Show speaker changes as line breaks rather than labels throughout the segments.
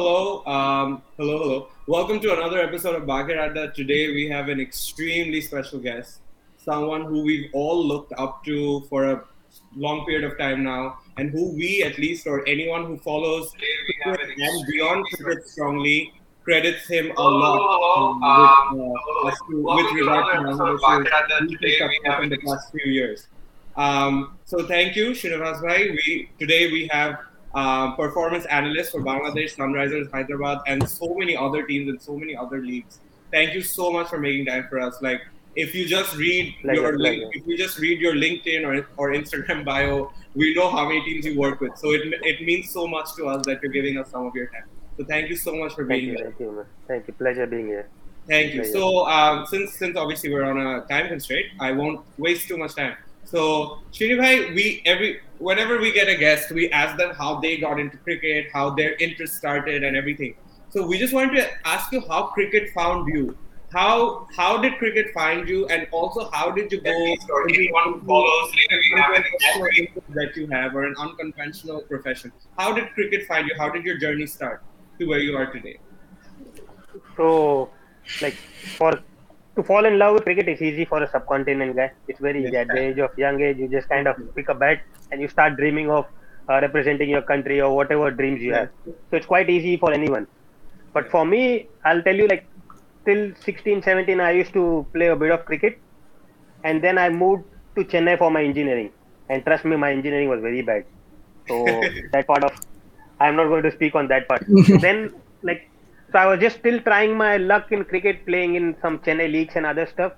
Hello, um, hello, hello. Welcome to another episode of Bagher Today we have an extremely special guest, someone who we've all looked up to for a long period of time now, and who we, at least, or anyone who follows and beyond cricket strongly, credits him a lot um, with, uh, to- with regard to cricket up in the past few years. Um, so thank you, Shrinivas Bhai. We today we have um, performance analyst for Bangladesh, Sunrisers, Hyderabad, and so many other teams and so many other leagues. Thank you so much for making time for us. Like, if you just read
Pleasure,
your
pleasure.
if you just read your LinkedIn or, or Instagram bio, we know how many teams you work with. So it, it means so much to us that you're giving us some of your time. So thank you so much for
Thank
being
you,
here.
thank you. Thank you. Pleasure being here.
Thank you.
Pleasure.
So um, since since obviously we're on a time constraint, I won't waste too much time. So Srinivai, we every whenever we get a guest, we ask them how they got into cricket, how their interest started, and everything. So we just wanted to ask you how cricket found you. How how did cricket find you, and also how did you go?
or anyone follows, maybe we have an
extra that you have or an unconventional profession. How did cricket find you? How did your journey start to where you are today?
So, like, for to fall in love with cricket is easy for a subcontinent guy. It's very easy. At the age of young age, you just kind of pick a bat and you start dreaming of uh, representing your country or whatever dreams you have. So it's quite easy for anyone. But for me, I'll tell you, like, till 16, 17, I used to play a bit of cricket, and then I moved to Chennai for my engineering. And trust me, my engineering was very bad. So that part of I'm not going to speak on that part. Then, like, so I was just still trying my luck in cricket, playing in some Chennai leagues and other stuff.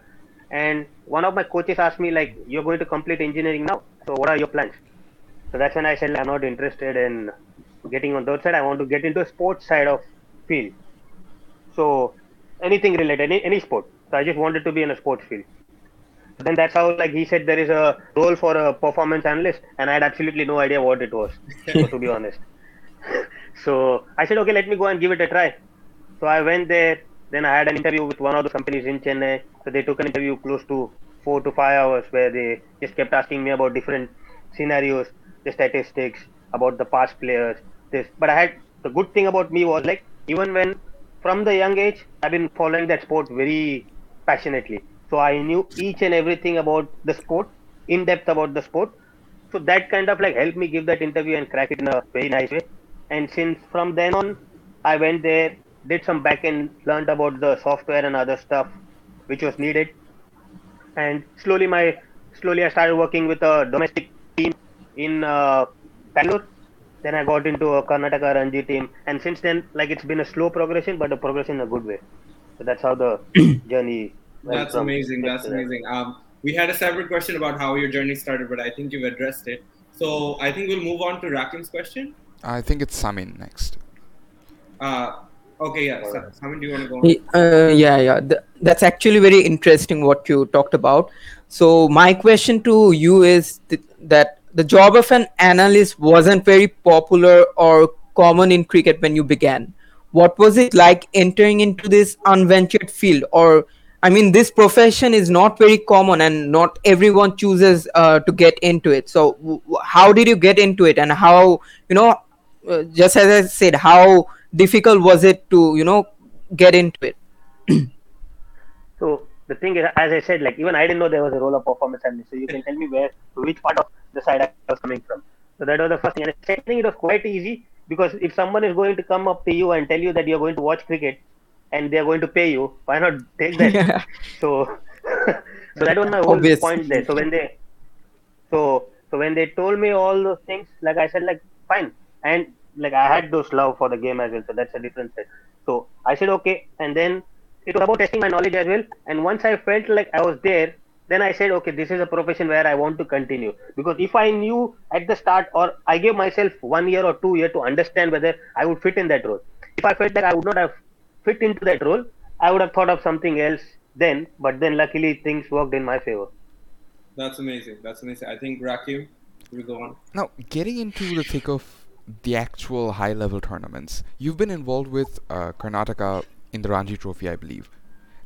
And one of my coaches asked me, like, you're going to complete engineering now. So what are your plans? So that's when I said, I'm not interested in getting on that side. I want to get into a sports side of field. So anything related, any, any sport. So I just wanted to be in a sports field. Then that's how, like he said, there is a role for a performance analyst, and I had absolutely no idea what it was, to be honest. so I said, okay, let me go and give it a try. So I went there. Then I had an interview with one of the companies in Chennai. So they took an interview close to four to five hours, where they just kept asking me about different scenarios, the statistics, about the past players. This, but I had the good thing about me was like even when from the young age I've been following that sport very passionately. So I knew each and everything about the sport, in depth about the sport. So that kind of like helped me give that interview and crack it in a very nice way. And since from then on, I went there, did some back end, learned about the software and other stuff which was needed. And slowly, my slowly I started working with a domestic team in uh, Bangalore. Then I got into a Karnataka Ranji team, and since then, like it's been a slow progression, but a progression in a good way. So that's how the journey.
That's amazing. That's
to that.
amazing. Um, we had a separate question about how your journey started, but I think you've addressed it. So I think we'll move on to Rakim's question.
I think it's Samin next.
Uh, okay, yeah. Sa- Samin, do you want to go? On?
Uh, yeah, yeah. Th- that's actually very interesting what you talked about. So my question to you is th- that the job of an analyst wasn't very popular or common in cricket when you began. What was it like entering into this unventured field? Or, I mean, this profession is not very common and not everyone chooses uh, to get into it. So, w- w- how did you get into it, and how, you know, uh, just as I said, how difficult was it to, you know, get into it?
So the thing is, as I said, like even I didn't know there was a role of performance analyst. So you can tell me where, which part of the side I was coming from. So that was the first thing. And the second thing, it was quite easy because if someone is going to come up to you and tell you that you're going to watch cricket and they're going to pay you, why not take that?
Yeah.
So, so that was my whole
Obvious.
point there. So when they, so so when they told me all those things, like I said, like fine, and like I had those love for the game as well. So that's a different set. So I said okay, and then it was about testing my knowledge as well. And once I felt like I was there, then I said okay, this is a profession where I want to continue. Because if I knew at the start, or I gave myself one year or two year to understand whether I would fit in that role. If I felt that I would not have fit into that role, I would have thought of something else then. But then luckily things worked in my favor.
That's amazing. That's amazing. I think Rakim, we go on.
Now, getting into the thick of the actual high level tournaments, you've been involved with uh, Karnataka in the Ranji Trophy, I believe.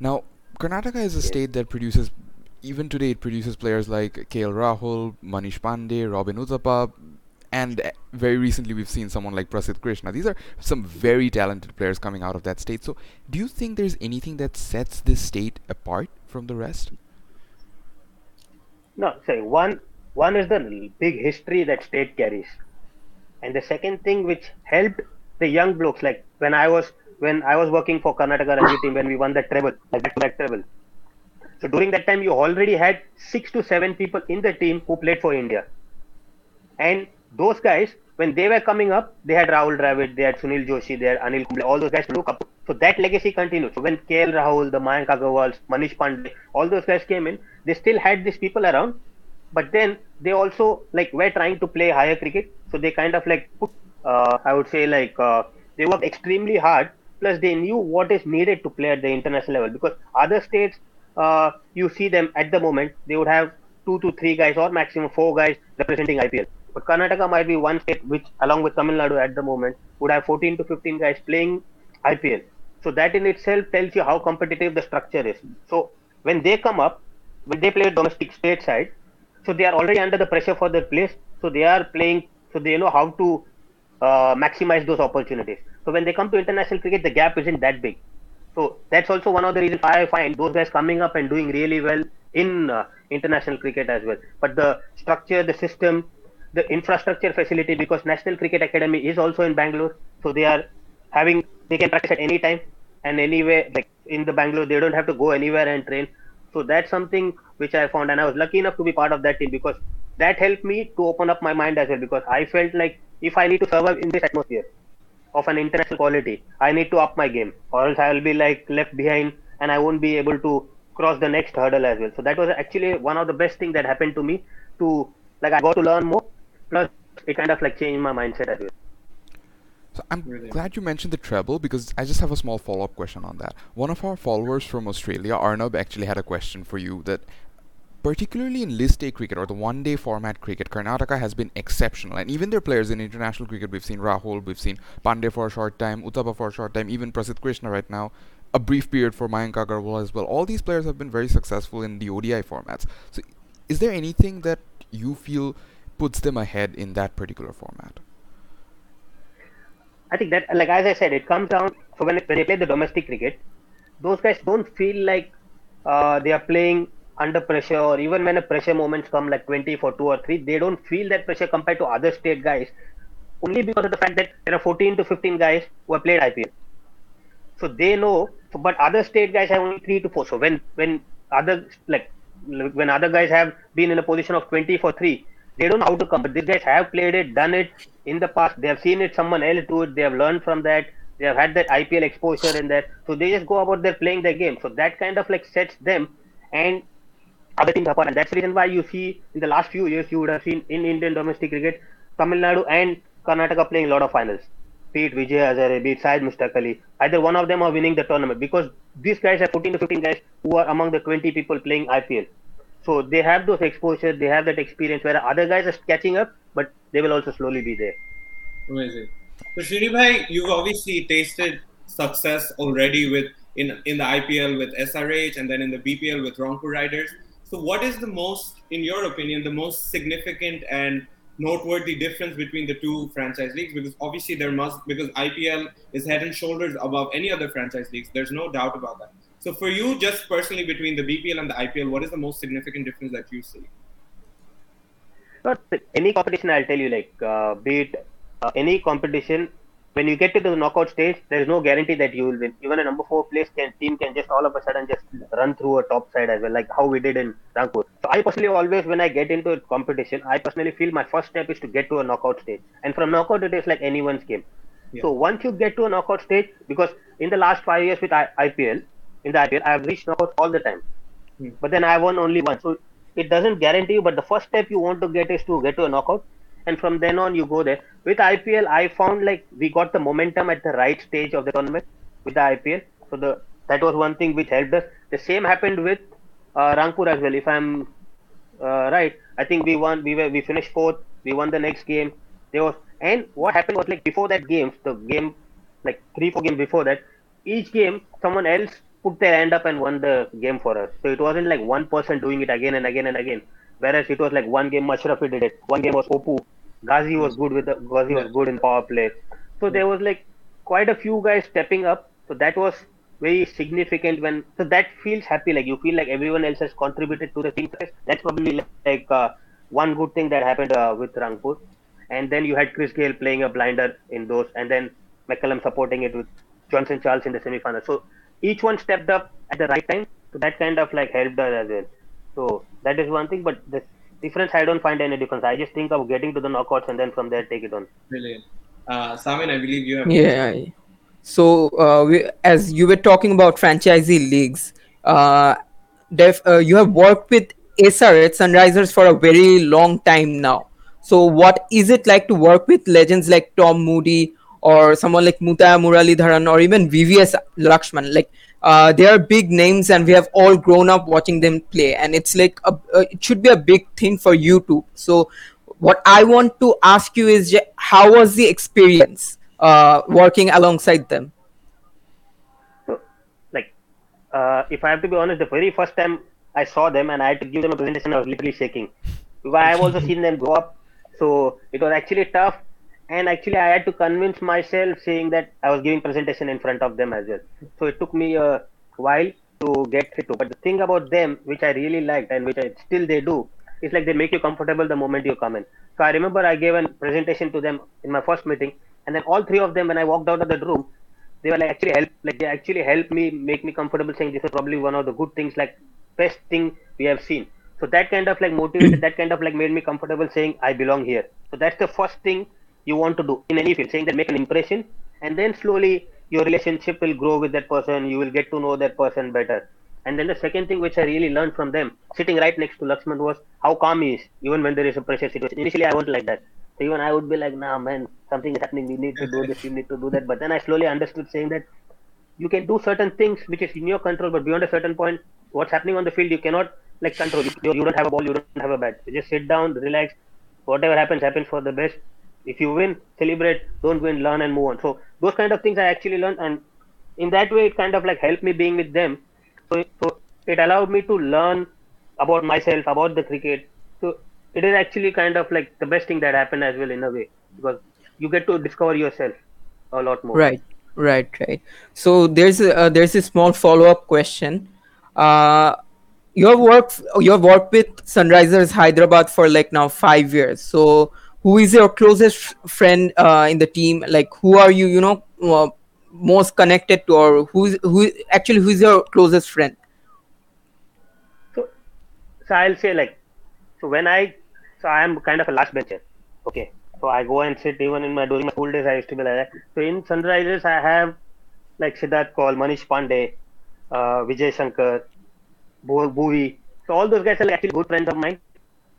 Now, Karnataka is a state that produces, even today, it produces players like KL Rahul, Manish Pandey, Robin Uthappa, and uh, very recently we've seen someone like Prasidh Krishna. These are some very talented players coming out of that state. So, do you think there's anything that sets this state apart from the rest?
No, say one one is the big history that state carries, and the second thing which helped the young blokes, like when I was when I was working for Karnataka Ranji team when we won that treble, like that, that treble. So during that time, you already had six to seven people in the team who played for India, and those guys when they were coming up, they had Rahul Dravid, they had Sunil Joshi, they had Anil Kumble, all those guys to look up. So that legacy continued. So when KL Rahul, the Mayank Agarwals, Manish Pandey, all those guys came in, they still had these people around, but then they also like were trying to play higher cricket. So they kind of like put, uh, I would say like uh, they worked extremely hard. Plus they knew what is needed to play at the international level because other states, uh, you see them at the moment, they would have two to three guys or maximum four guys representing IPL but Karnataka might be one state which, along with Tamil Nadu at the moment, would have 14 to 15 guys playing IPL. So that in itself tells you how competitive the structure is. So when they come up, when they play domestic state side, so they are already under the pressure for their place. So they are playing, so they know how to uh, maximize those opportunities. So when they come to international cricket, the gap isn't that big. So that's also one of the reasons I find those guys coming up and doing really well in uh, international cricket as well. But the structure, the system, the infrastructure facility because National Cricket Academy is also in Bangalore. So they are having they can practice at any time and anywhere like in the Bangalore they don't have to go anywhere and train. So that's something which I found and I was lucky enough to be part of that team because that helped me to open up my mind as well because I felt like if I need to survive in this atmosphere of an international quality, I need to up my game or else I will be like left behind and I won't be able to cross the next hurdle as well. So that was actually one of the best things that happened to me to like I got to learn more plus it kind of like changed my mindset as well.
So I'm glad you mentioned the treble because I just have a small follow-up question on that. One of our followers from Australia, Arnab, actually had a question for you that particularly in list A cricket or the one day format cricket, Karnataka has been exceptional. And even their players in international cricket, we've seen Rahul, we've seen Pandey for a short time, Uthappa for a short time, even Prasidh Krishna right now, a brief period for Mayank Agarwal as well. All these players have been very successful in the ODI formats. So is there anything that you feel puts them ahead in that particular format?
I think that, like as I said, it comes down. So when when they play the domestic cricket, those guys don't feel like uh, they are playing under pressure, or even when a pressure moments come like 20 for two or three, they don't feel that pressure compared to other state guys. Only because of the fact that there are 14 to 15 guys who have played IPL. So they know, but other state guys have only three to four. So when when other like when other guys have been in a position of 20 for three, they don't know how to come. But these guys have played it, done it in the past. They have seen it, someone else do it. They have learned from that. They have had that IPL exposure in that. So they just go about their playing their game. So that kind of like sets them and other teams apart. And that's the reason why you see in the last few years you would have seen in Indian domestic cricket, Tamil Nadu and Karnataka playing a lot of finals. It Vijay Hazare, be it Syed Mushtaq Ali. Either one of them are winning the tournament because these guys are 14 to 15 guys who are among the 20 people playing IPL. So they have those exposure, they have that experience where other guys are catching up, but they will also slowly be there.
Amazing. So Srini bhai, you've obviously tasted success already with in in the IPL with SRH and then in the BPL with Rangpur Riders. So what is the most, in your opinion, the most significant and noteworthy difference between the two franchise leagues? Because obviously there must because IPL is head and shoulders above any other franchise leagues. There's no doubt about that. So for you, just personally between the BPL and the IPL, what is the most significant difference that you see?
Not any competition, I'll tell you, like uh, be it uh, any competition, when you get to the knockout stage, there is no guarantee that you will win. Even a number four place can team can just all of a sudden just run through a top side as well, like how we did in Rangpur. So I personally always, when I get into a competition, I personally feel my first step is to get to a knockout stage, and from knockout it is like anyone's game. Yeah. So once you get to a knockout stage, because in the last five years with I- IPL, in the IPL, I have reached knockouts all the time, hmm. but then I won only one. So it doesn't guarantee you, but the first step you want to get is to get to a knockout, and from then on you go there. With IPL, I found like we got the momentum at the right stage of the tournament with the IPL. So the that was one thing which helped us. The same happened with uh, Rangpur as well. If I'm uh, right, I think we won. We were we finished fourth. We won the next game. There was and what happened was like before that game, the game like three four games before that, each game someone else put their hand up and won the game for us. So it wasn't like one person doing it again and again and again. Whereas it was like one game Mashrafi did it, one game was Opu Ghazi was good with the Ghazi was good in power play. So there was like quite a few guys stepping up. So that was very significant when so that feels happy. Like you feel like everyone else has contributed to the team that's probably like uh, one good thing that happened uh, with Rangpur. And then you had Chris Gayle playing a blinder in those and then McCullum supporting it with Johnson Charles in the semi-final. So each one stepped up at the right time. So that kind of like helped us as well. So that is one thing. But the difference I don't find any difference I just think of getting to the knockouts and then from there take it on
brilliant uh, Samin I believe you have
yeah so, uh, we, as you were talking about franchisee leagues, uh, def, uh, you have worked with SRH Sunrisers for a very long time now. So, what is it like to work with legends like Tom Moody or someone like Muttiah Muralidharan or even VVS Laxman? Like, uh, they are big names, and we have all grown up watching them play, and it's like a, uh, it should be a big thing for you too. So, what I want to ask you is, how was the experience? uh, working alongside them?
So, like, uh, if I have to be honest, the very first time I saw them and I had to give them a presentation, I was literally shaking. I have also seen them grow up. So it was actually tough. And actually, I had to convince myself saying that I was giving presentation in front of them as well. So it took me a while to get it to. But the thing about them, which I really liked and which I, still they do, is like they make you comfortable the moment you come in. So I remember I gave a presentation to them in my first meeting, and then all three of them when i walked out of the room they were like actually help like they actually helped me make me comfortable saying this is probably one of the good things like best thing we have seen so that kind of like motivated that kind of like made me comfortable saying i belong here so that's the first thing you want to do in any field saying that make an impression and then slowly your relationship will grow with that person you will get to know that person better and then the second thing which i really learned from them sitting right next to Laxman, was how calm he is even when there is a pressure situation initially i wasn't like that so even I would be like, nah, man, something is happening. We need to do this. We need to do that. But then I slowly understood saying that you can do certain things which is in your control, but beyond a certain point, what's happening on the field, you cannot like control. You, you don't have a ball, you don't have a bat. You just sit down, relax. Whatever happens, happens for the best. If you win, celebrate. Don't win, learn and move on. So those kind of things I actually learned, and in that way, it kind of like helped me being with them. So, so it allowed me to learn about myself, about the cricket. So it is actually kind of like the best thing that happened as well in a way because you get to discover yourself a lot more
right right right so there's a uh, there's a small follow-up question uh you have worked you have worked with sunrisers hyderabad for like now five years so who is your closest friend uh, in the team like who are you you know uh, most connected to or who's who actually who's your closest friend
so so i'll say like so when i so I am kind of a last bencher. Okay. So I go and sit even in my during my school days. I used to be like that. So in Sunrisers, I have like Siddharth Kaul, Manish Pandey, uh, Vijay Shankar, Bhuvi. So all those guys are like actually good friends of mine.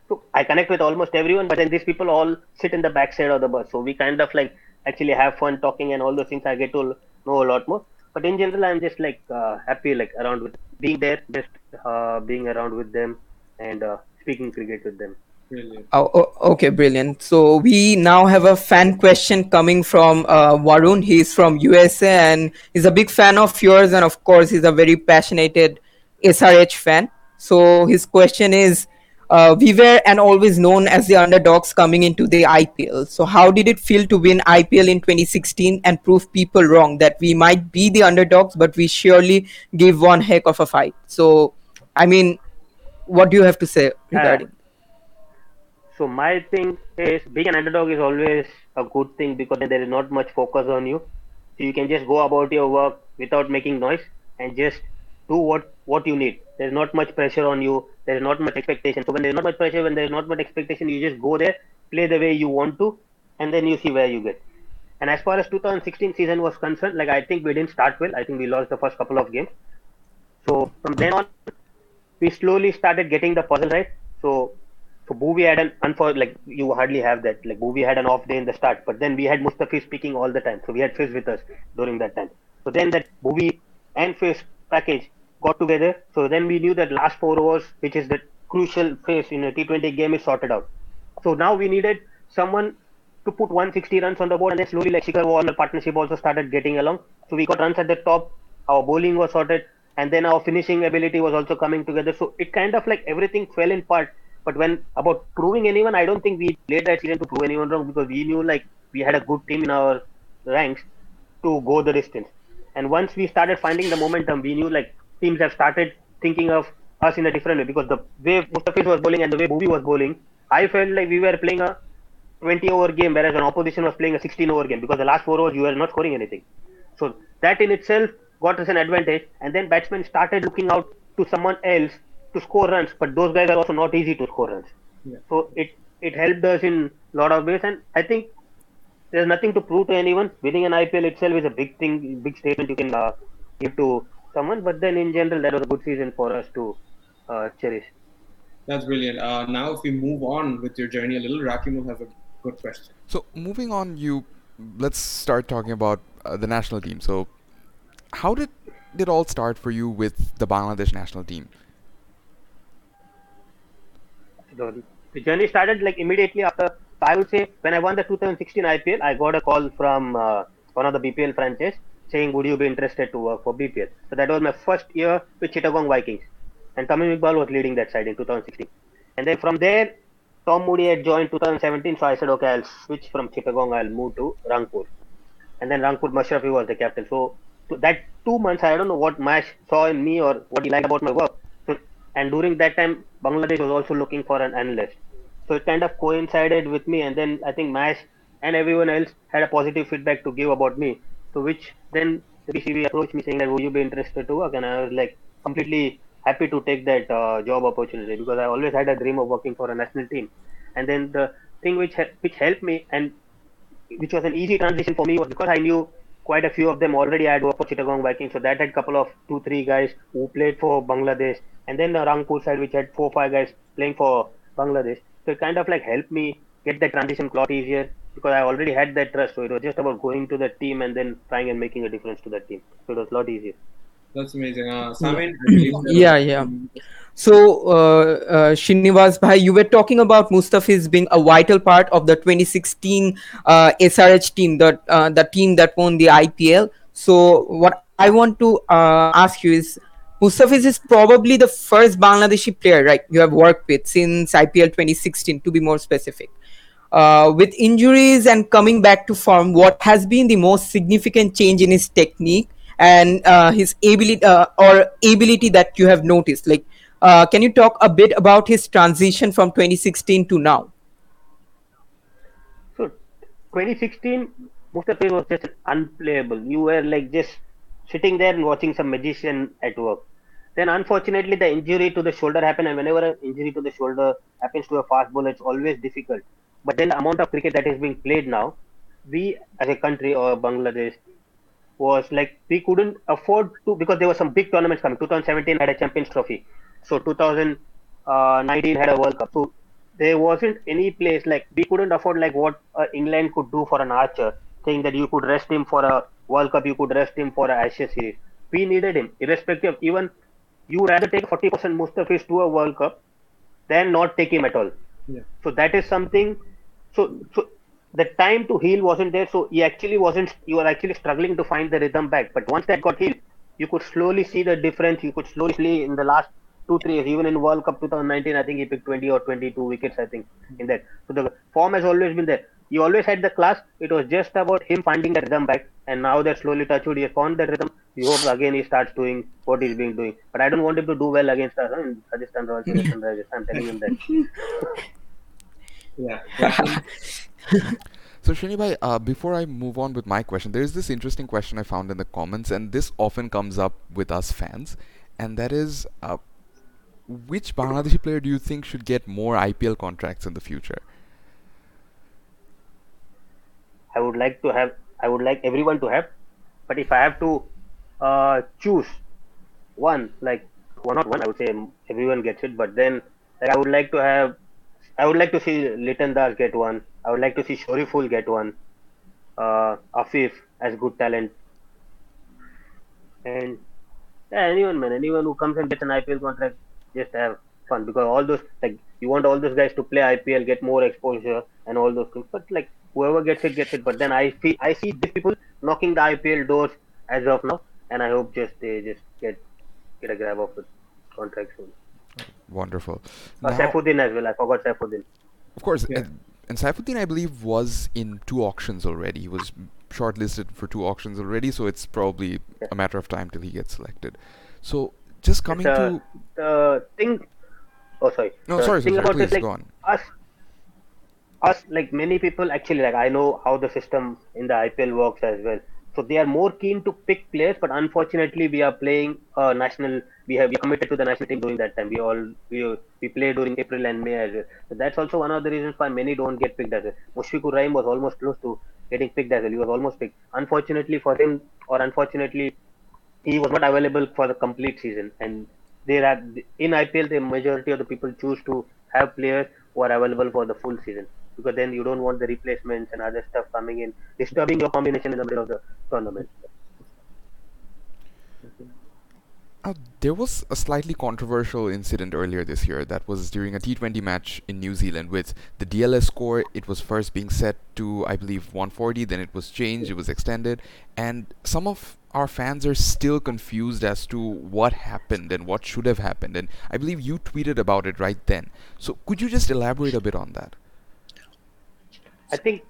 So I connect with almost everyone, but then these people all sit in the back backside of the bus. So we kind of like actually have fun talking and all those things. I get to know a lot more. But in general, I'm just like uh, happy like around with being there, just uh, being around with them and uh, speaking cricket with them.
Brilliant. Oh, oh, okay, brilliant. So we now have a fan question coming from uh, Varun. He's from USA and he's a big fan of yours, and of course, he's a very passionate SRH fan. So his question is, uh, we were and always known as the underdogs coming into the IPL. So how did it feel to win IPL in 2016 and prove people wrong that we might be the underdogs, but we surely gave one heck of a fight? So, I mean, what do you have to say regarding?
Uh, so my thing is being an underdog is always a good thing because there is not much focus on you. So you can just go about your work without making noise and just do what what you need. There's not much pressure on you. There's not much expectation. So when there's not much pressure, when there's not much expectation, you just go there, play the way you want to, and then you see where you get. And as far as 2016 season was concerned, like I think we didn't start well. I think we lost the first couple of games. So from then on, we slowly started getting the puzzle right. So so Bhuvi had an unfor like you hardly have that. Like Bhuvi had an off day in the start, but then we had Mustafi speaking all the time. So we had Fizz with us during that time. So then that Bhuvi and Fizz package got together. So then we knew that last four overs, which is the crucial phase in a T20 game, is sorted out. So now we needed someone to put 160 runs on the board, and then slowly like Shikhar Warner partnership also started getting along. So we got runs at the top. Our bowling was sorted, and then our finishing ability was also coming together. So it kind of like everything fell in part But when about proving anyone, I don't think we played that season to prove anyone wrong because we knew like we had a good team in our ranks to go the distance. And once we started finding the momentum, we knew like teams have started thinking of us in a different way because the way Mustafiz was bowling and the way Bhuvi was bowling, I felt like we were playing a 20 over game, whereas an opposition was playing a 16 over game because the last four overs you were not scoring anything. So that in itself got us an advantage, and then batsmen started looking out to someone else to score runs, but those guys are also not easy to score runs.
Yeah.
So it it helped us in a lot of ways, and I think there's nothing to prove to anyone. Winning an IPL itself is a big thing, big statement you can uh, give to someone. But then in general, that was a good season for us to uh, cherish.
That's brilliant. Uh, now, if we move on with your journey a little, Rakimul has a good question.
So moving on, you let's start talking about uh, the national team. So, how did it all start for you with the Bangladesh national team?
The, the journey started like immediately after. I would say when I won the 2016 IPL, I got a call from uh, one of the BPL franchise saying, "Would you be interested to work for BPL?" So that was my first year with Chittagong Vikings, and Tamim Iqbal was leading that side in 2016. And then from there, Tom Moody had joined 2017, so I said, "Okay, I'll switch from Chittagong. I'll move to Rangpur." And then Rangpur Mashrafi was the captain. So that two months, I don't know what Mash saw in me or what he liked about my work. So, and during that time, Bangladesh was also looking for an analyst. So it kind of coincided with me, and then I think Mash and everyone else had a positive feedback to give about me. So which then the BCB approached me saying that would you be interested to work, and I was like completely happy to take that uh, job opportunity because I always had a dream of working for a national team. And then the thing which which helped me and which was an easy transition for me was because I knew quite a few of them already had worked for Chittagong Vikings. So that had a couple of two, three guys who played for Bangladesh, and then the Rangpur side, which had four, five guys playing for Bangladesh. So it kind of like helped me get the transition a lot easier because I already had that trust. So it was just about going to the team and then trying and making a difference to that team. So it was a lot easier.
That's amazing. Uh, Samin, I believe there was-
Yeah, yeah. So, uh, uh, Shrinivas Bhai, you were talking about Mustafiz being a vital part of the 2016 uh, SRH team, the uh, the team that won the IPL. So, what I want to uh, ask you is, Mustafiz is probably the first Bangladeshi player, right? You have worked with since IPL 2016, to be more specific. Uh, with injuries and coming back to form, what has been the most significant change in his technique and uh, his ability uh, or ability that you have noticed? Like, uh, can you talk a bit about his transition from 2016 to now?
So 2016, Mustafa was just unplayable. You were like just sitting there and watching some magician at work. Then unfortunately, the injury to the shoulder happened, and whenever an injury to the shoulder happens to a fast bowler, it's always difficult. But then the amount of cricket that is being played now, we as a country or Bangladesh was like we couldn't afford to because there were some big tournaments coming. 2017 had a Champions Trophy, so 2019 had a World Cup. So there wasn't any place like we couldn't afford like what uh, England could do for an Archer, saying that you could rest him for a World Cup, you could rest him for a Ashes series. We needed him, irrespective. Even you rather take 40% Mustafiz to a World Cup than not take him at all.
Yeah.
So that is something. So so the time to heal wasn't there. So he actually wasn't. You were actually struggling to find the rhythm back. But once that got healed, you could slowly see the difference. You could slowly see in the last two three years. Even in World Cup 2019, I think he picked 20 or 22 wickets. I think in that. So the form has always been there. He always had the class. It was just about him finding the rhythm back. And now that slowly Touchwood he has found that rhythm. We hope again he starts doing what he's been doing. But I don't want him to do well against us huh, in Rajasthan. Rajasthan. I'm telling him that.
Yeah. yeah.
So Srinivai, uh, before I move on with my question, there is this interesting question I found in the comments, and this often comes up with us fans, and that is, uh, which Bangladeshi player do you think should get more IPL contracts in the future?
I would like to have, I would like everyone to have, but if I have to uh, choose one, like one not one, I would say everyone gets it, but then like, I would like to have, I would like to see Liton Das get one. I would like to see Shoriful get one. Uh, Afif as good talent, and yeah, anyone man, anyone who comes and gets an IPL contract, just have fun because all those like you want all those guys to play IPL, get more exposure and all those things. But like whoever gets it gets it. But then I see I see these people knocking the IPL doors as of now, and I hope just they just get get a grab of the contract soon.
Wonderful.
Uh,
Now-
Saifuddin as well. I forgot Saifuddin.
Of course,
Yeah.
and, and Saifuddin, I believe, was in two auctions already. He was shortlisted for two auctions already, so it's probably
Yeah.
a matter of time till he gets selected. So, just coming
the,
to
the thing. Oh, sorry.
no,
the
sorry,
thing
sorry,
about
please
like,
go on.
us us like many people actually like i know how the system in the ipl works as well so they are more keen to pick players but unfortunately we are playing uh, national we have we committed to the national team during that time. We all we, we play during april and may as well. So that's also one of the reasons why many don't get picked as well. Mushfiqur Rahim was almost close to getting picked as well. He was almost picked. Unfortunately for him or unfortunately he was not available for the complete season. And there are in IPL the majority of the people choose to have players who are available for the full season. Because then you don't want the replacements and other stuff coming in disturbing your combination in the middle of the tournament.
Uh, there was a slightly controversial incident earlier this year that was during a T20 match in New Zealand with the DLS score. It was first being set to, I believe, 140, then it was changed, it was extended, and some of our fans are still confused as to what happened and what should have happened. And I believe you tweeted about it right then. So could you just elaborate a bit on that?
I think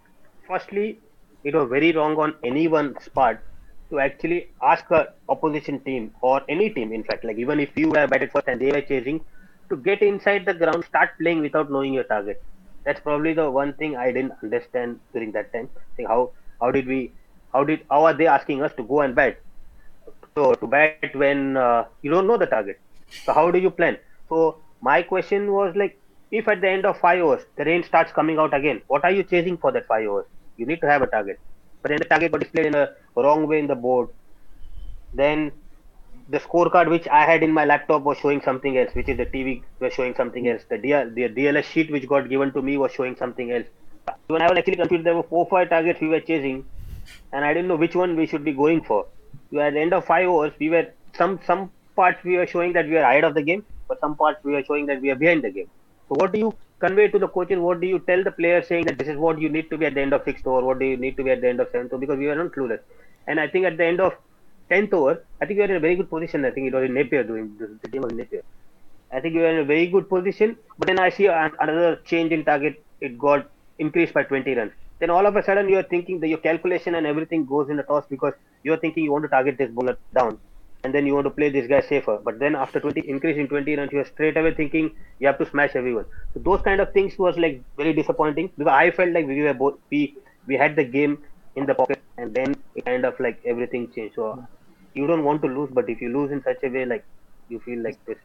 firstly it was very wrong on anyone's part to actually ask a opposition team or any team in fact like even if you were batted first and they were chasing to get inside the ground start playing without knowing your target. That's probably the one thing i didn't understand during that time. Like how how did we how did how are they asking us to go and bat? So to bat when uh, you don't know the target. So how do you plan? So my question was like if at the end of five hours the rain starts coming out again what are you chasing for that five hours? you need to have a target but then the target got displayed in a wrong way in the board then the scorecard which I had in my laptop was showing something else, which is the TV was showing something else. The, DL, the DLS sheet which got given to me was showing something else. When I was actually confused, there were four five targets we were chasing, and I didn't know which one we should be going for. At the end of five hours, we were some some parts we were showing that we were ahead of the game, but some parts we were showing that we are behind the game. So what do you convey to the coaches? What do you tell the players saying that this is what you need to be at the end of sixth over? What do you need to be at the end of seventh over? Because we were not clueless. And I think at the end of tenth over, I think we were in a very good position. I think it was in Napier doing the, the game was Napier. I think we were in a very good position. But then I see another change in target. It got increased by 20 runs. Then all of a sudden you are thinking that your calculation and everything goes in the toss because you are thinking you want to target this bowler down, and then you want to play this guy safer. But then after 20 increase in 20 runs, you are straight away thinking you have to smash everyone. So those kind of things was like very disappointing because I felt like we were both we we had the game in the pocket, and then kind of like everything changed. So you don't want to lose, but if you lose in such a way, like you feel like pissed.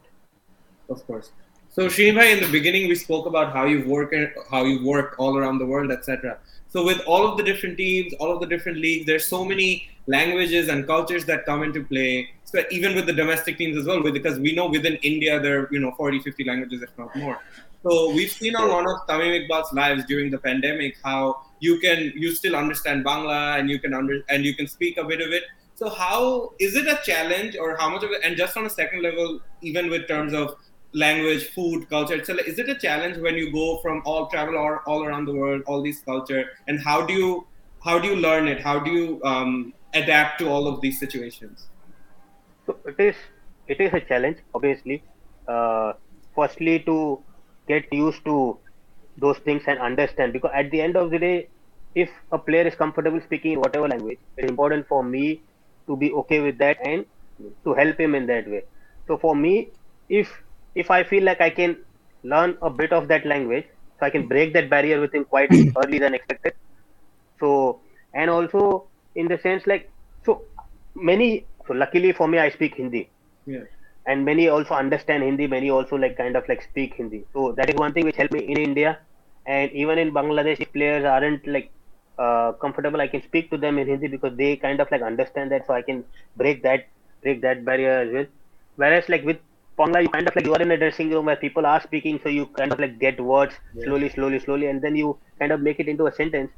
Of course. So Srinbhai, in the beginning, we spoke about how you work, how you work all around the world, etc. So with all of the different teams, all of the different leagues, there's so many languages and cultures that come into play. So even with the domestic teams as well, because we know within India there are you know 40, 50 languages, if not more. So we've seen on one of Tamim Iqbal's lives during the pandemic how you can you still understand Bangla and you can under and you can speak a bit of it. So how is it a challenge or how much of it? And just on a second level, even with terms of language, food, culture, etc. Is it a challenge when you go from all travel or all around the world, all these culture, and how do you how do you learn it? How do you um, adapt to all of these situations?
So it is it is a challenge, obviously. Uh, firstly, to get used to those things and understand, because at the end of the day, if a player is comfortable speaking in whatever language, it's important for me to be okay with that and to help him in that way. So for me, if if I feel like I can learn a bit of that language, so I can break that barrier with him quite early than expected. So and also in the sense like so many so luckily for me I speak Hindi
Yeah.
and many also understand Hindi, many also like kind of like speak Hindi. So that is one thing which helped me in India, and even in Bangladesh, if players aren't like uh, comfortable, I can speak to them in Hindi because they kind of like understand that, so I can break that break that barrier as well. Whereas like with Bangla, you kind of like you are in a dressing room where people are speaking, so you kind of like get words slowly, slowly, slowly, and then you kind of make it into a sentence,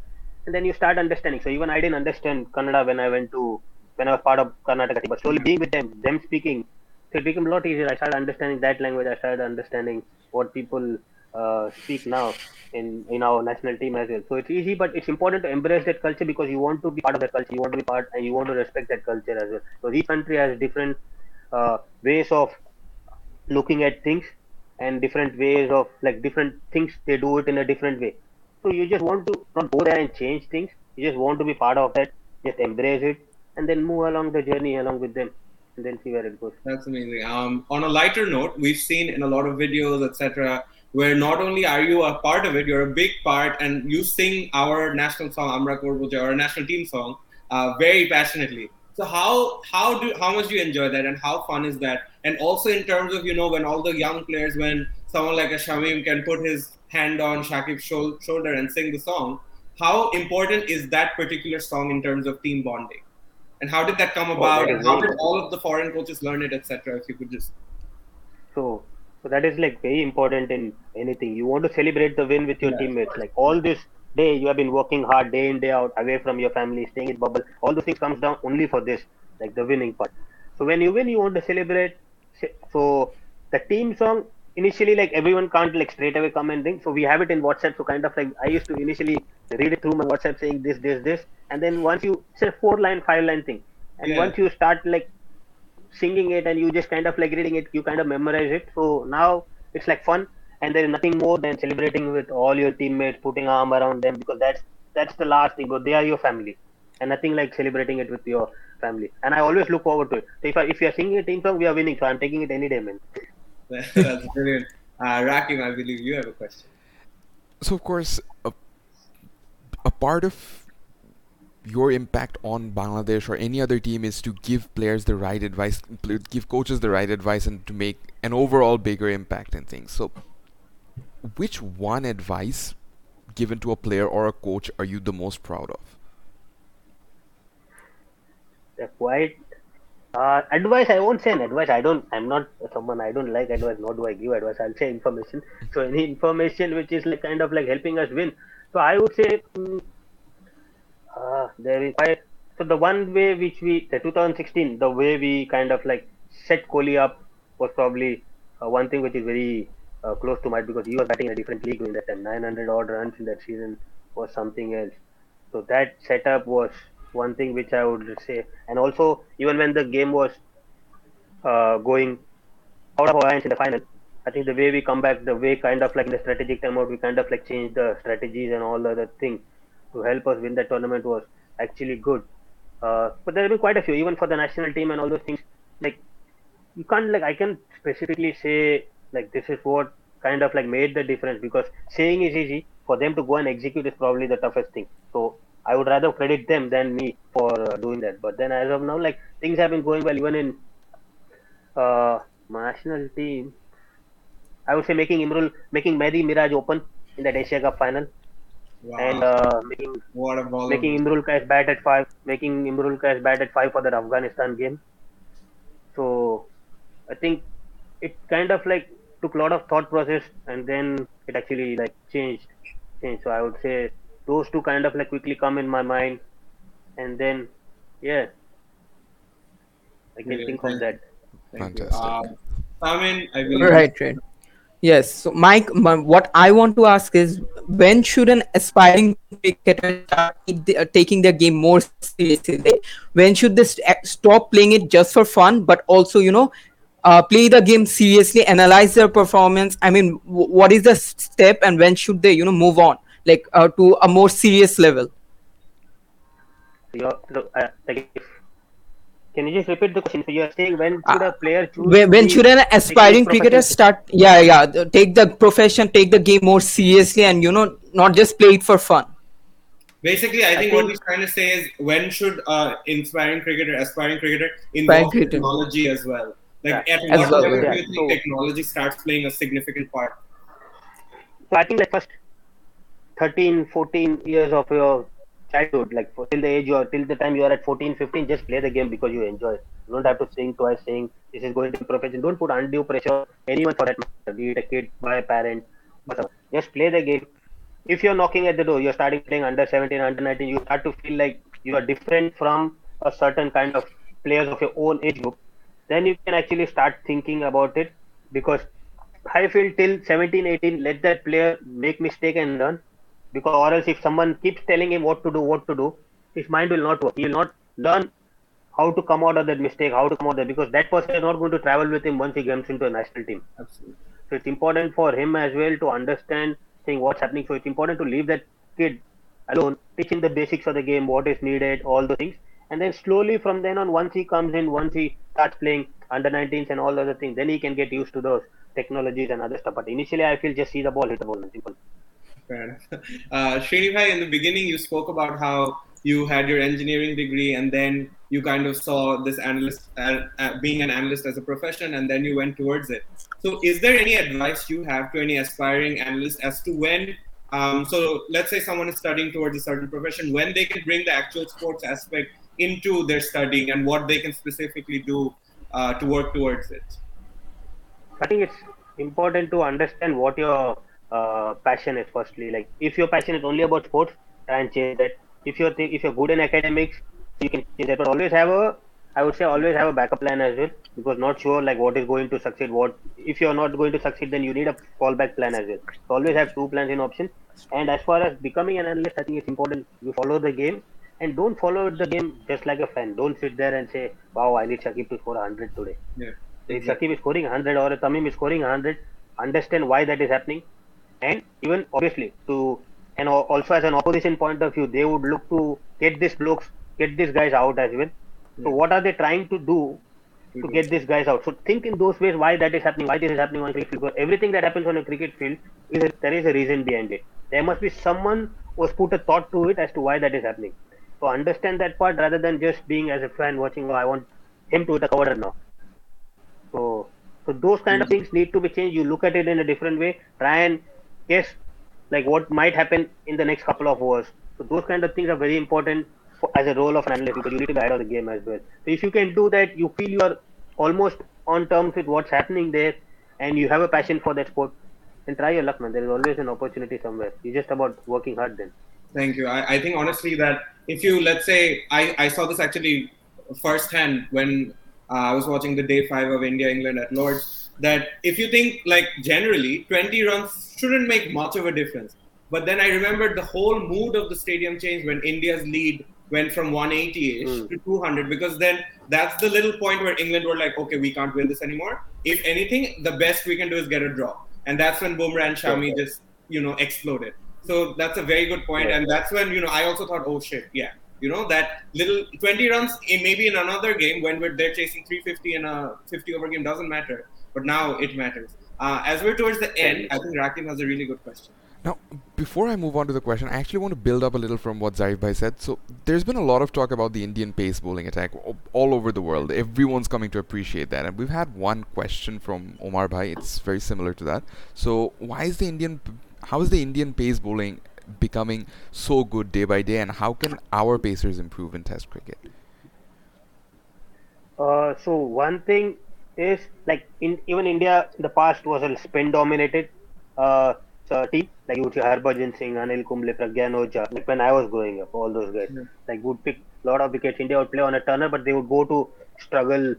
and then you start understanding. So even I didn't understand Kannada when I went to when I was part of Karnataka, but slowly being with them, them speaking, so it became a lot easier. I started understanding that language. I started understanding what people uh, speak now in in our national team as well. So it's easy, but it's important to embrace that culture because you want to be part of that culture. You want to be part, and you want to respect that culture as well. So each country has different uh, ways of looking at things, and different ways of like different things they do it in a different way. So you just want to not go there and change things. You just want to be part of that. Just embrace it and then move along the journey along with them and then see where it goes.
That's amazing. Um, on a lighter note, we've seen in a lot of videos, etc., where not only are you a part of it, you're a big part, and you sing our national song Amra Korbo Joy, our national team song, uh, very passionately. So how how do how much do you enjoy that, and how fun is that? And also in terms of you know when all the young players, when someone like a Shamim can put his hand on Shakib's shoulder and sing the song, how important is that particular song in terms of team bonding? And how did that come oh, about? and how did all of the foreign coaches learn it, etc.? If you could just.
So, so that is like very important in anything. You want to celebrate the win with your yeah. teammates. Like all this day, you have been working hard day in day out, away from your family, staying in bubble. All those things comes down only for this, like the winning part. So when you win, you want to celebrate. So the team song initially like everyone can't like straight away come and think so we have it in whatsapp. So kind of like i used to initially read it through my whatsapp saying this this this. And then once you say four line five line thing. And yeah. once you start like singing it and you just kind of like reading it you kind of memorize it. So now it's like fun. And there is nothing more than celebrating with all your teammates putting arm around them because that's that's the last thing but they are your family. And nothing like celebrating it with your family. And i always look forward to it. So if, I, if you are singing a team song we are winning. So i'm taking it any day man
that's brilliant uh, Rakim, i believe you have a question
so of course a, a part of your impact on Bangladesh or any other team is to give players the right advice, give coaches the right advice, and to make an overall bigger impact in things. So, which one advice given to a player or a coach are you the most proud of?
Yeah, quite uh, advice. I won't say an advice. I don't. I'm not someone. I don't like advice. Nor do I give advice. I'll say information. So any information which is like kind of like helping us win. So I would say. Mm, uh, there is I, so the one way which we the 2016 the way we kind of like set Kohli up was probably uh, one thing which is very uh, close to my because he was batting in a different league in that time 900 odd runs in that season was something else so that setup was one thing which I would say and also even when the game was uh, going out of our hands in the final I think the way we come back the way kind of like the strategic timeout we kind of like changed the strategies and all the other things to help us win that tournament was actually good. Uh, but there have been quite a few, even for the national team and all those things. Like you can't like I can specifically say like this is what kind of like made the difference because saying is easy. For them to go and execute is probably the toughest thing. So I would rather credit them than me for uh, doing that. But then as of now, like things have been going well even in uh, national team. I would say making Imrul, making Mehidy Miraz open in that Asia Cup final Wow. And uh, making what a making Imrul Kayes bat at five, making Imrul Kayes bat at five for that Afghanistan game. So I think it kind of like took a lot of thought process and then it actually like changed. changed. So I would say those two kind of like quickly come in my mind, and then yeah, I can think of that.
Fantastic. Uh,
I mean, I will.
Right, right. Yes. So, Mike, what I want to ask is when should an aspiring cricketer start uh, taking their game more seriously? When should they st- stop playing it just for fun, but also, you know, uh, play the game seriously, analyze their performance? I mean, w- what is the step, and when should they, you know, move on, like uh, to a more serious level?
So, uh, like if can you just repeat the question? So you are saying when should a player choose?
When, when should an aspiring cricketer start? Yeah, yeah. Take the profession, take the game more seriously, and you know, not just play it for fun.
Basically, I, I think, what he's trying to say is when should uh, inspiring cricketer, aspiring cricketer involve technology as well? Like yeah. at what well, level yeah. do you think so, technology starts playing a significant part?
So I think the first 13, 14 years of your childhood like for, till the age are till the time you are at 14 15 just play the game because you enjoy it. You don't have to think twice saying this is going to be profession. Don't put undue pressure anyone for that matter be it a kid a parent but just play the game. If you're knocking at the door you're starting playing under 17 under 19 you start to feel like you are different from a certain kind of players of your own age group then you can actually start thinking about it because I feel till 17 18 let that player make mistake and learn because or else if someone keeps telling him what to do what to do his mind will not work he will not learn how to come out of that mistake how to come out of that because that person is not going to travel with him once he comes into a national team
absolutely
So it's important for him as well to understand saying what's happening. So it's important to leave that kid alone, teaching the basics of the game, what is needed, all the things. And then slowly from then on, once he comes in, once he starts playing under 19s and all the other things, then he can get used to those technologies and other stuff. But initially, I feel just see the ball, hit the ball, and simple.
Fair. Uh, Srinibhai, in the beginning, you spoke about how you had your engineering degree and then you kind of saw this analyst uh, uh, being an analyst as a profession and then you went towards it so is there any advice you have to any aspiring analyst as to when um, so let's say someone is studying towards a certain profession when they can bring the actual sports aspect into their studying and what they can specifically do uh, to work towards it
i think it's important to understand what your uh, passion is firstly. Like if your passion is only about sports try and change that. If you're th- if you're good in academics you can change that. But always have a i would say always have a backup plan as well because not sure like what is going to succeed what if you're not going to succeed then you need a fallback plan as well. So always have two plans in option and as far as becoming an analyst i think it's important you follow the game. And don't follow the game just like a fan. Don't sit there and say wow i need Shakib to score 100 today.
Yeah.
If Shakib is scoring 100 or Tamim is scoring 100, understand why that is happening. And even obviously, to and also as an opposition point of view, they would look to get these blokes, get these guys out as well. So, what are they trying to do to mm-hmm. get these guys out? So, think in those ways why that is happening, why this is happening on a cricket field. Because everything that happens on a cricket field, is a, there is a reason behind it. There must be someone who has put a thought to it as to why that is happening. So, understand that part rather than just being as a fan watching, oh, I want him to hit a cover now. So, so those kind of mm-hmm. things need to be changed. You look at it in a different way. Try and guess like what might happen in the next couple of hours. So those kind of things are very important for, as a role of an analyst because you need to be ahead of the game as well. So if you can do that, you feel you are almost on terms with what's happening there, and you have a passion for that sport. Then try your luck, man. There is always an opportunity somewhere. It's just about working hard then.
Thank you. I, I think honestly that if you let's say I, I saw this actually firsthand when uh, I was watching the day five of India England at Lords that if you think like generally 20 runs shouldn't make much of a difference. But then I remembered the whole mood of the stadium changed when India's lead went from 180ish
Mm.
to 200 because then that's the little point where England were like, okay, we can't win this anymore. If anything, the best we can do is get a draw, and that's when Bumrah and Shami just you know exploded. So that's a very good point,
Yeah.
and that's when you know I also thought, oh shit, yeah, you know that little 20 runs in maybe in another game when we're they're chasing 350 in a 50 over game doesn't matter, but now it matters. Uh, as we're towards the end, I think Rakim has a really good question.
Now, before I move on to the question, I actually want to build up a little from what Zarif Bhai said. So, there's been a lot of talk about the Indian pace bowling attack all over the world. Everyone's coming to appreciate that. And we've had one question from Omar Bhai. It's very similar to that. So, why is the Indian, how is the Indian pace bowling becoming so good day by day? And how can our pacers improve in Test cricket?
Uh, so one thing is like in even India in the past was a spin dominated uh, so team. Like you would see Harbhajan Singh, Anil Kumble, Pragyan Ojha. Like when I was growing up, all those guys like would pick a lot of wickets. India would play on a turner, but they would go to struggle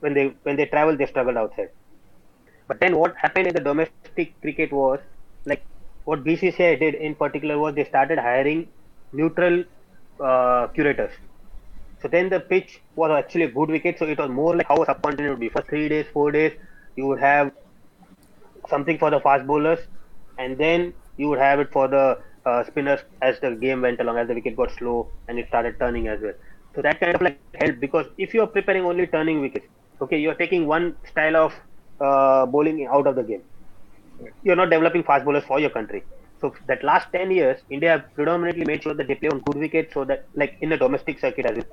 when they when they travel. They struggled outside. But then what happened in the domestic cricket was like what BCCI did in particular was they started hiring neutral uh, curators. So then the pitch was actually a good wicket. So it was more like how a subcontinent would be. For three days, four days, you would have something for the fast bowlers, and then you would have it for the uh, spinners as the game went along, as the wicket got slow and it started turning as well. So that kind of like helped because if you are preparing only turning wickets, okay, you are taking one style of uh, bowling out of the game. You're not developing fast bowlers for your country. So that last 10 years, India predominantly made sure that they play on good wickets so that like in the domestic circuit as well.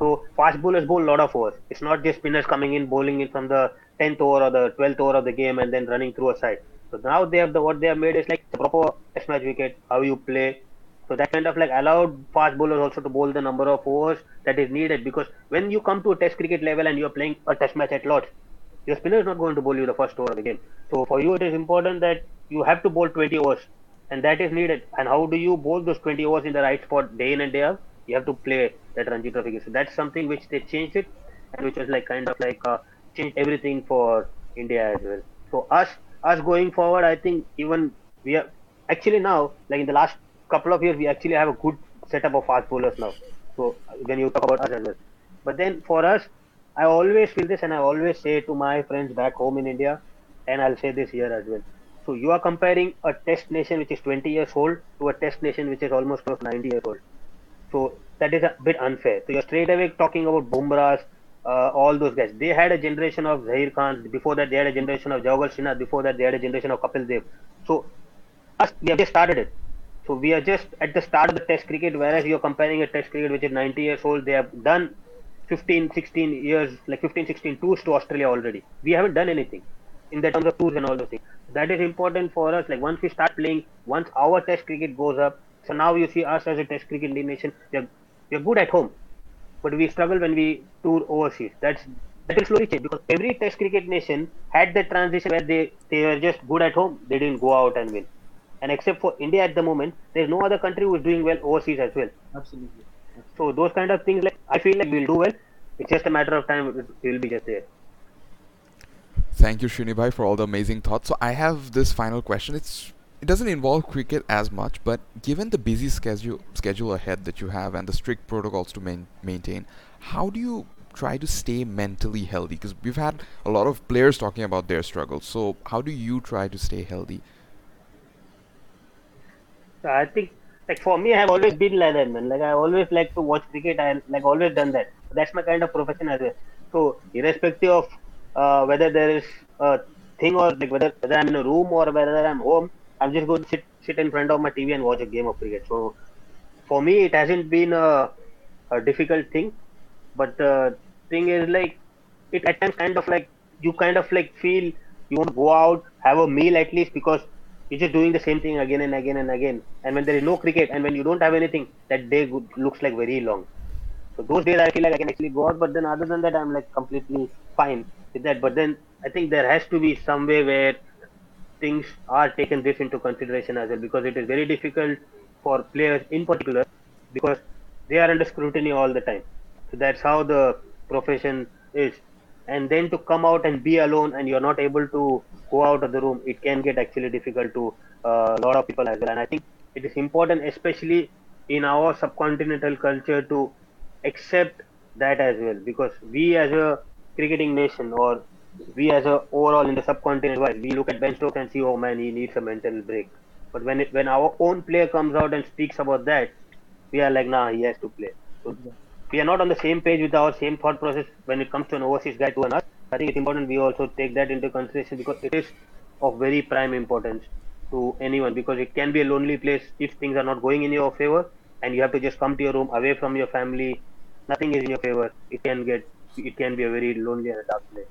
So fast bowlers bowl a lot of overs. It's not just spinners coming in, bowling in from the 10th over or the 12th over of the game and then running through a side. So now they have the what they have made is like the proper test match wicket, how you play. So that kind of like allowed fast bowlers also to bowl the number of overs that is needed because when you come to a test cricket level and you're playing a test match at Lords, your spinner is not going to bowl you the first over of the game. So for you, it is important that you have to bowl 20 overs, and that is needed. And how do you bowl those 20 overs in the right spot day in and day out? You have to play that Ranji Trophy. So that's something which they changed it, and which was like kind of like uh, changed everything for India as well. So us us going forward, I think even we are actually now like in the last couple of years we actually have a good setup of fast bowlers now. So when you talk about us as well, but then for us, I always feel this, and I always say to my friends back home in India, and I'll say this here as well. So you are comparing a test nation which is 20 years old to a test nation which is almost close 90 years old. So that is a bit unfair. So you're straight away talking about Bumrahs, uh, all those guys. They had a generation of Zahir Khan. Before that, they had a generation of Javagal Srinath. Before that, they had a generation of Kapil Dev. So us, we have just started it. So we are just at the start of the Test cricket, whereas you're comparing a Test cricket which is 90 years old. They have done 15, 16 years, like 15, 16 tours to Australia already. We haven't done anything in the terms of tours and all those things. That is important for us. Like once we start playing, once our Test cricket goes up. So now you see us as a Test cricket nation. We're, we're good at home, but we struggle when we tour overseas. That's that will slowly change because every Test cricket nation had that transition where they they were just good at home. They didn't go out and win. And except for India at the moment, there's no other country who is doing well overseas as well.
Absolutely.
So those kind of things, like I feel like we'll do well. It's just a matter of time. We'll be just there.
Thank you, Srinibhai, for all the amazing thoughts. So I have this final question. It's it doesn't involve cricket as much, but given the busy schedule schedule ahead that you have and the strict protocols to main, maintain, how do you try to stay mentally healthy? Because we've had a lot of players talking about their struggles. So how do you try to stay healthy?
I think like for me, I have always been like that, man. Like I always like to watch cricket. I like always done that. That's my kind of profession as well. So irrespective of uh, whether there is a thing or like whether whether I'm in a room or whether I'm home, I'm just going to sit sit in front of my TV and watch a game of cricket. So for me, it hasn't been a, a difficult thing. But the thing is like it at times kind of like you kind of like feel you want to go out, have a meal at least because you're just doing the same thing again and again and again. And when there is no cricket and when you don't have anything, that day looks like very long. So those days I feel like I can actually go out, but then other than that, I'm like completely fine with that. But then I think there has to be some way where things are taken this into consideration as well because it is very difficult for players in particular because they are under scrutiny all the time. So that's how the profession is. And then to come out and be alone and you're not able to go out of the room, it can get actually difficult to uh, a lot of people as well. And I think it is important, especially in our subcontinental culture, to accept that as well because we as a cricketing nation or we as a overall in the subcontinent wise we look at Ben Stokes and see oh man he needs a mental break. But when it when our own player comes out and speaks about that we are like nah he has to play. So we are not on the same page with our same thought process when it comes to an overseas guy to another I think it's important we also take that into consideration because it is of very prime importance to anyone because it can be a lonely place if things are not going in your favor and you have to just come to your room away from your family. Nothing is in your favor. It can get it can be a very lonely and dark place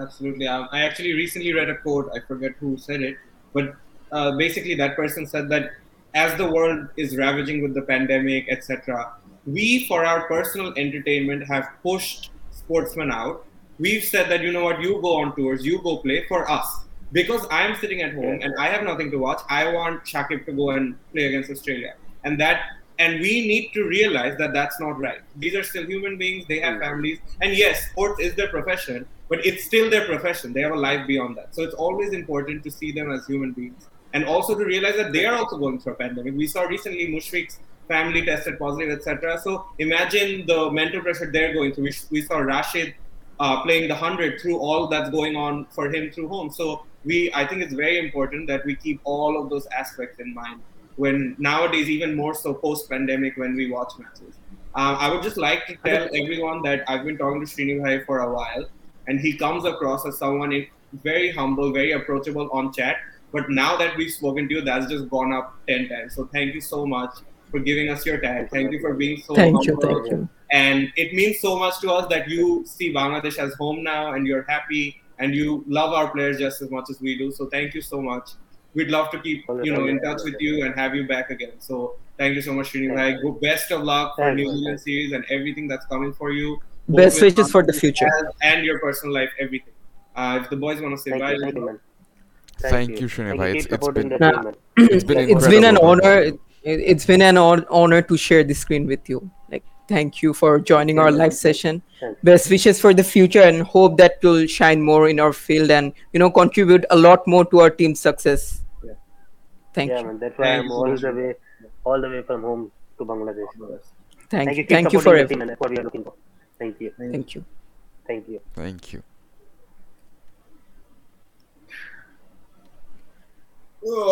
Absolutely. Um, I actually recently read a quote. I forget who said it, but uh, basically that person said that as the world is ravaging with the pandemic, etc., we, for our personal entertainment, have pushed sportsmen out. We've said that you know what, you go on tours, you go play for us. Because I'm sitting at home and I have nothing to watch, I want Shakib to go and play against Australia, and that and we need to realize that that's not right. These are still human beings; they have families, and yes, sports is their profession, but it's still their profession. They have a life beyond that. So it's always important to see them as human beings and also to realize that they are also going through a pandemic. We saw recently Mushfiq's family tested positive, etc. So imagine the mental pressure they're going through. We, we saw Rashid uh, playing the hundred through all that's going on for him through home. So we, I think it's very important that we keep all of those aspects in mind when nowadays, even more so post-pandemic, when we watch matches. Uh, I would just like to tell everyone that I've been talking to Srinibhai for a while and he comes across as someone very humble, very approachable on chat. But now that we've spoken to you, that's just gone up ten times. So thank you so much for giving us your time. Thank you for being so
thank
humble.
you thank you
And it means so much to us that you see Bangladesh as home now, and you're happy, and you love our players just as much as we do. So thank you so much. We'd love to keep you know in touch with you and have you back again. So thank you so much, Srinibhai. Best of luck for
Thank
New. Zealand series and everything that's coming for you
best wishes for the future.
and your personal life, everything. Uh, if the boys want to say
thank
bye,
you thank you
Thank you, Srinibhai.
Thank.
It's-
Keep
it's been-
the
Nah.
team.
It's been
it's been an honor. It, it's been an honor to share the screen with you. Like thank you for joining our live session.
Thanks.
best wishes for the future and hope that you'll shine more in our field and you know contribute a lot more to our team's success.
Yeah.
thank
yeah
you.
man. That's why
Thank
I'm
you so
all the way all the way from home to Bangladesh.
Thank,
thank you.
you. Thank you for
supporting the team
everything
and that's what we are looking for Thank you.
Thank you.
Thank you.
Thank you.
Ugh.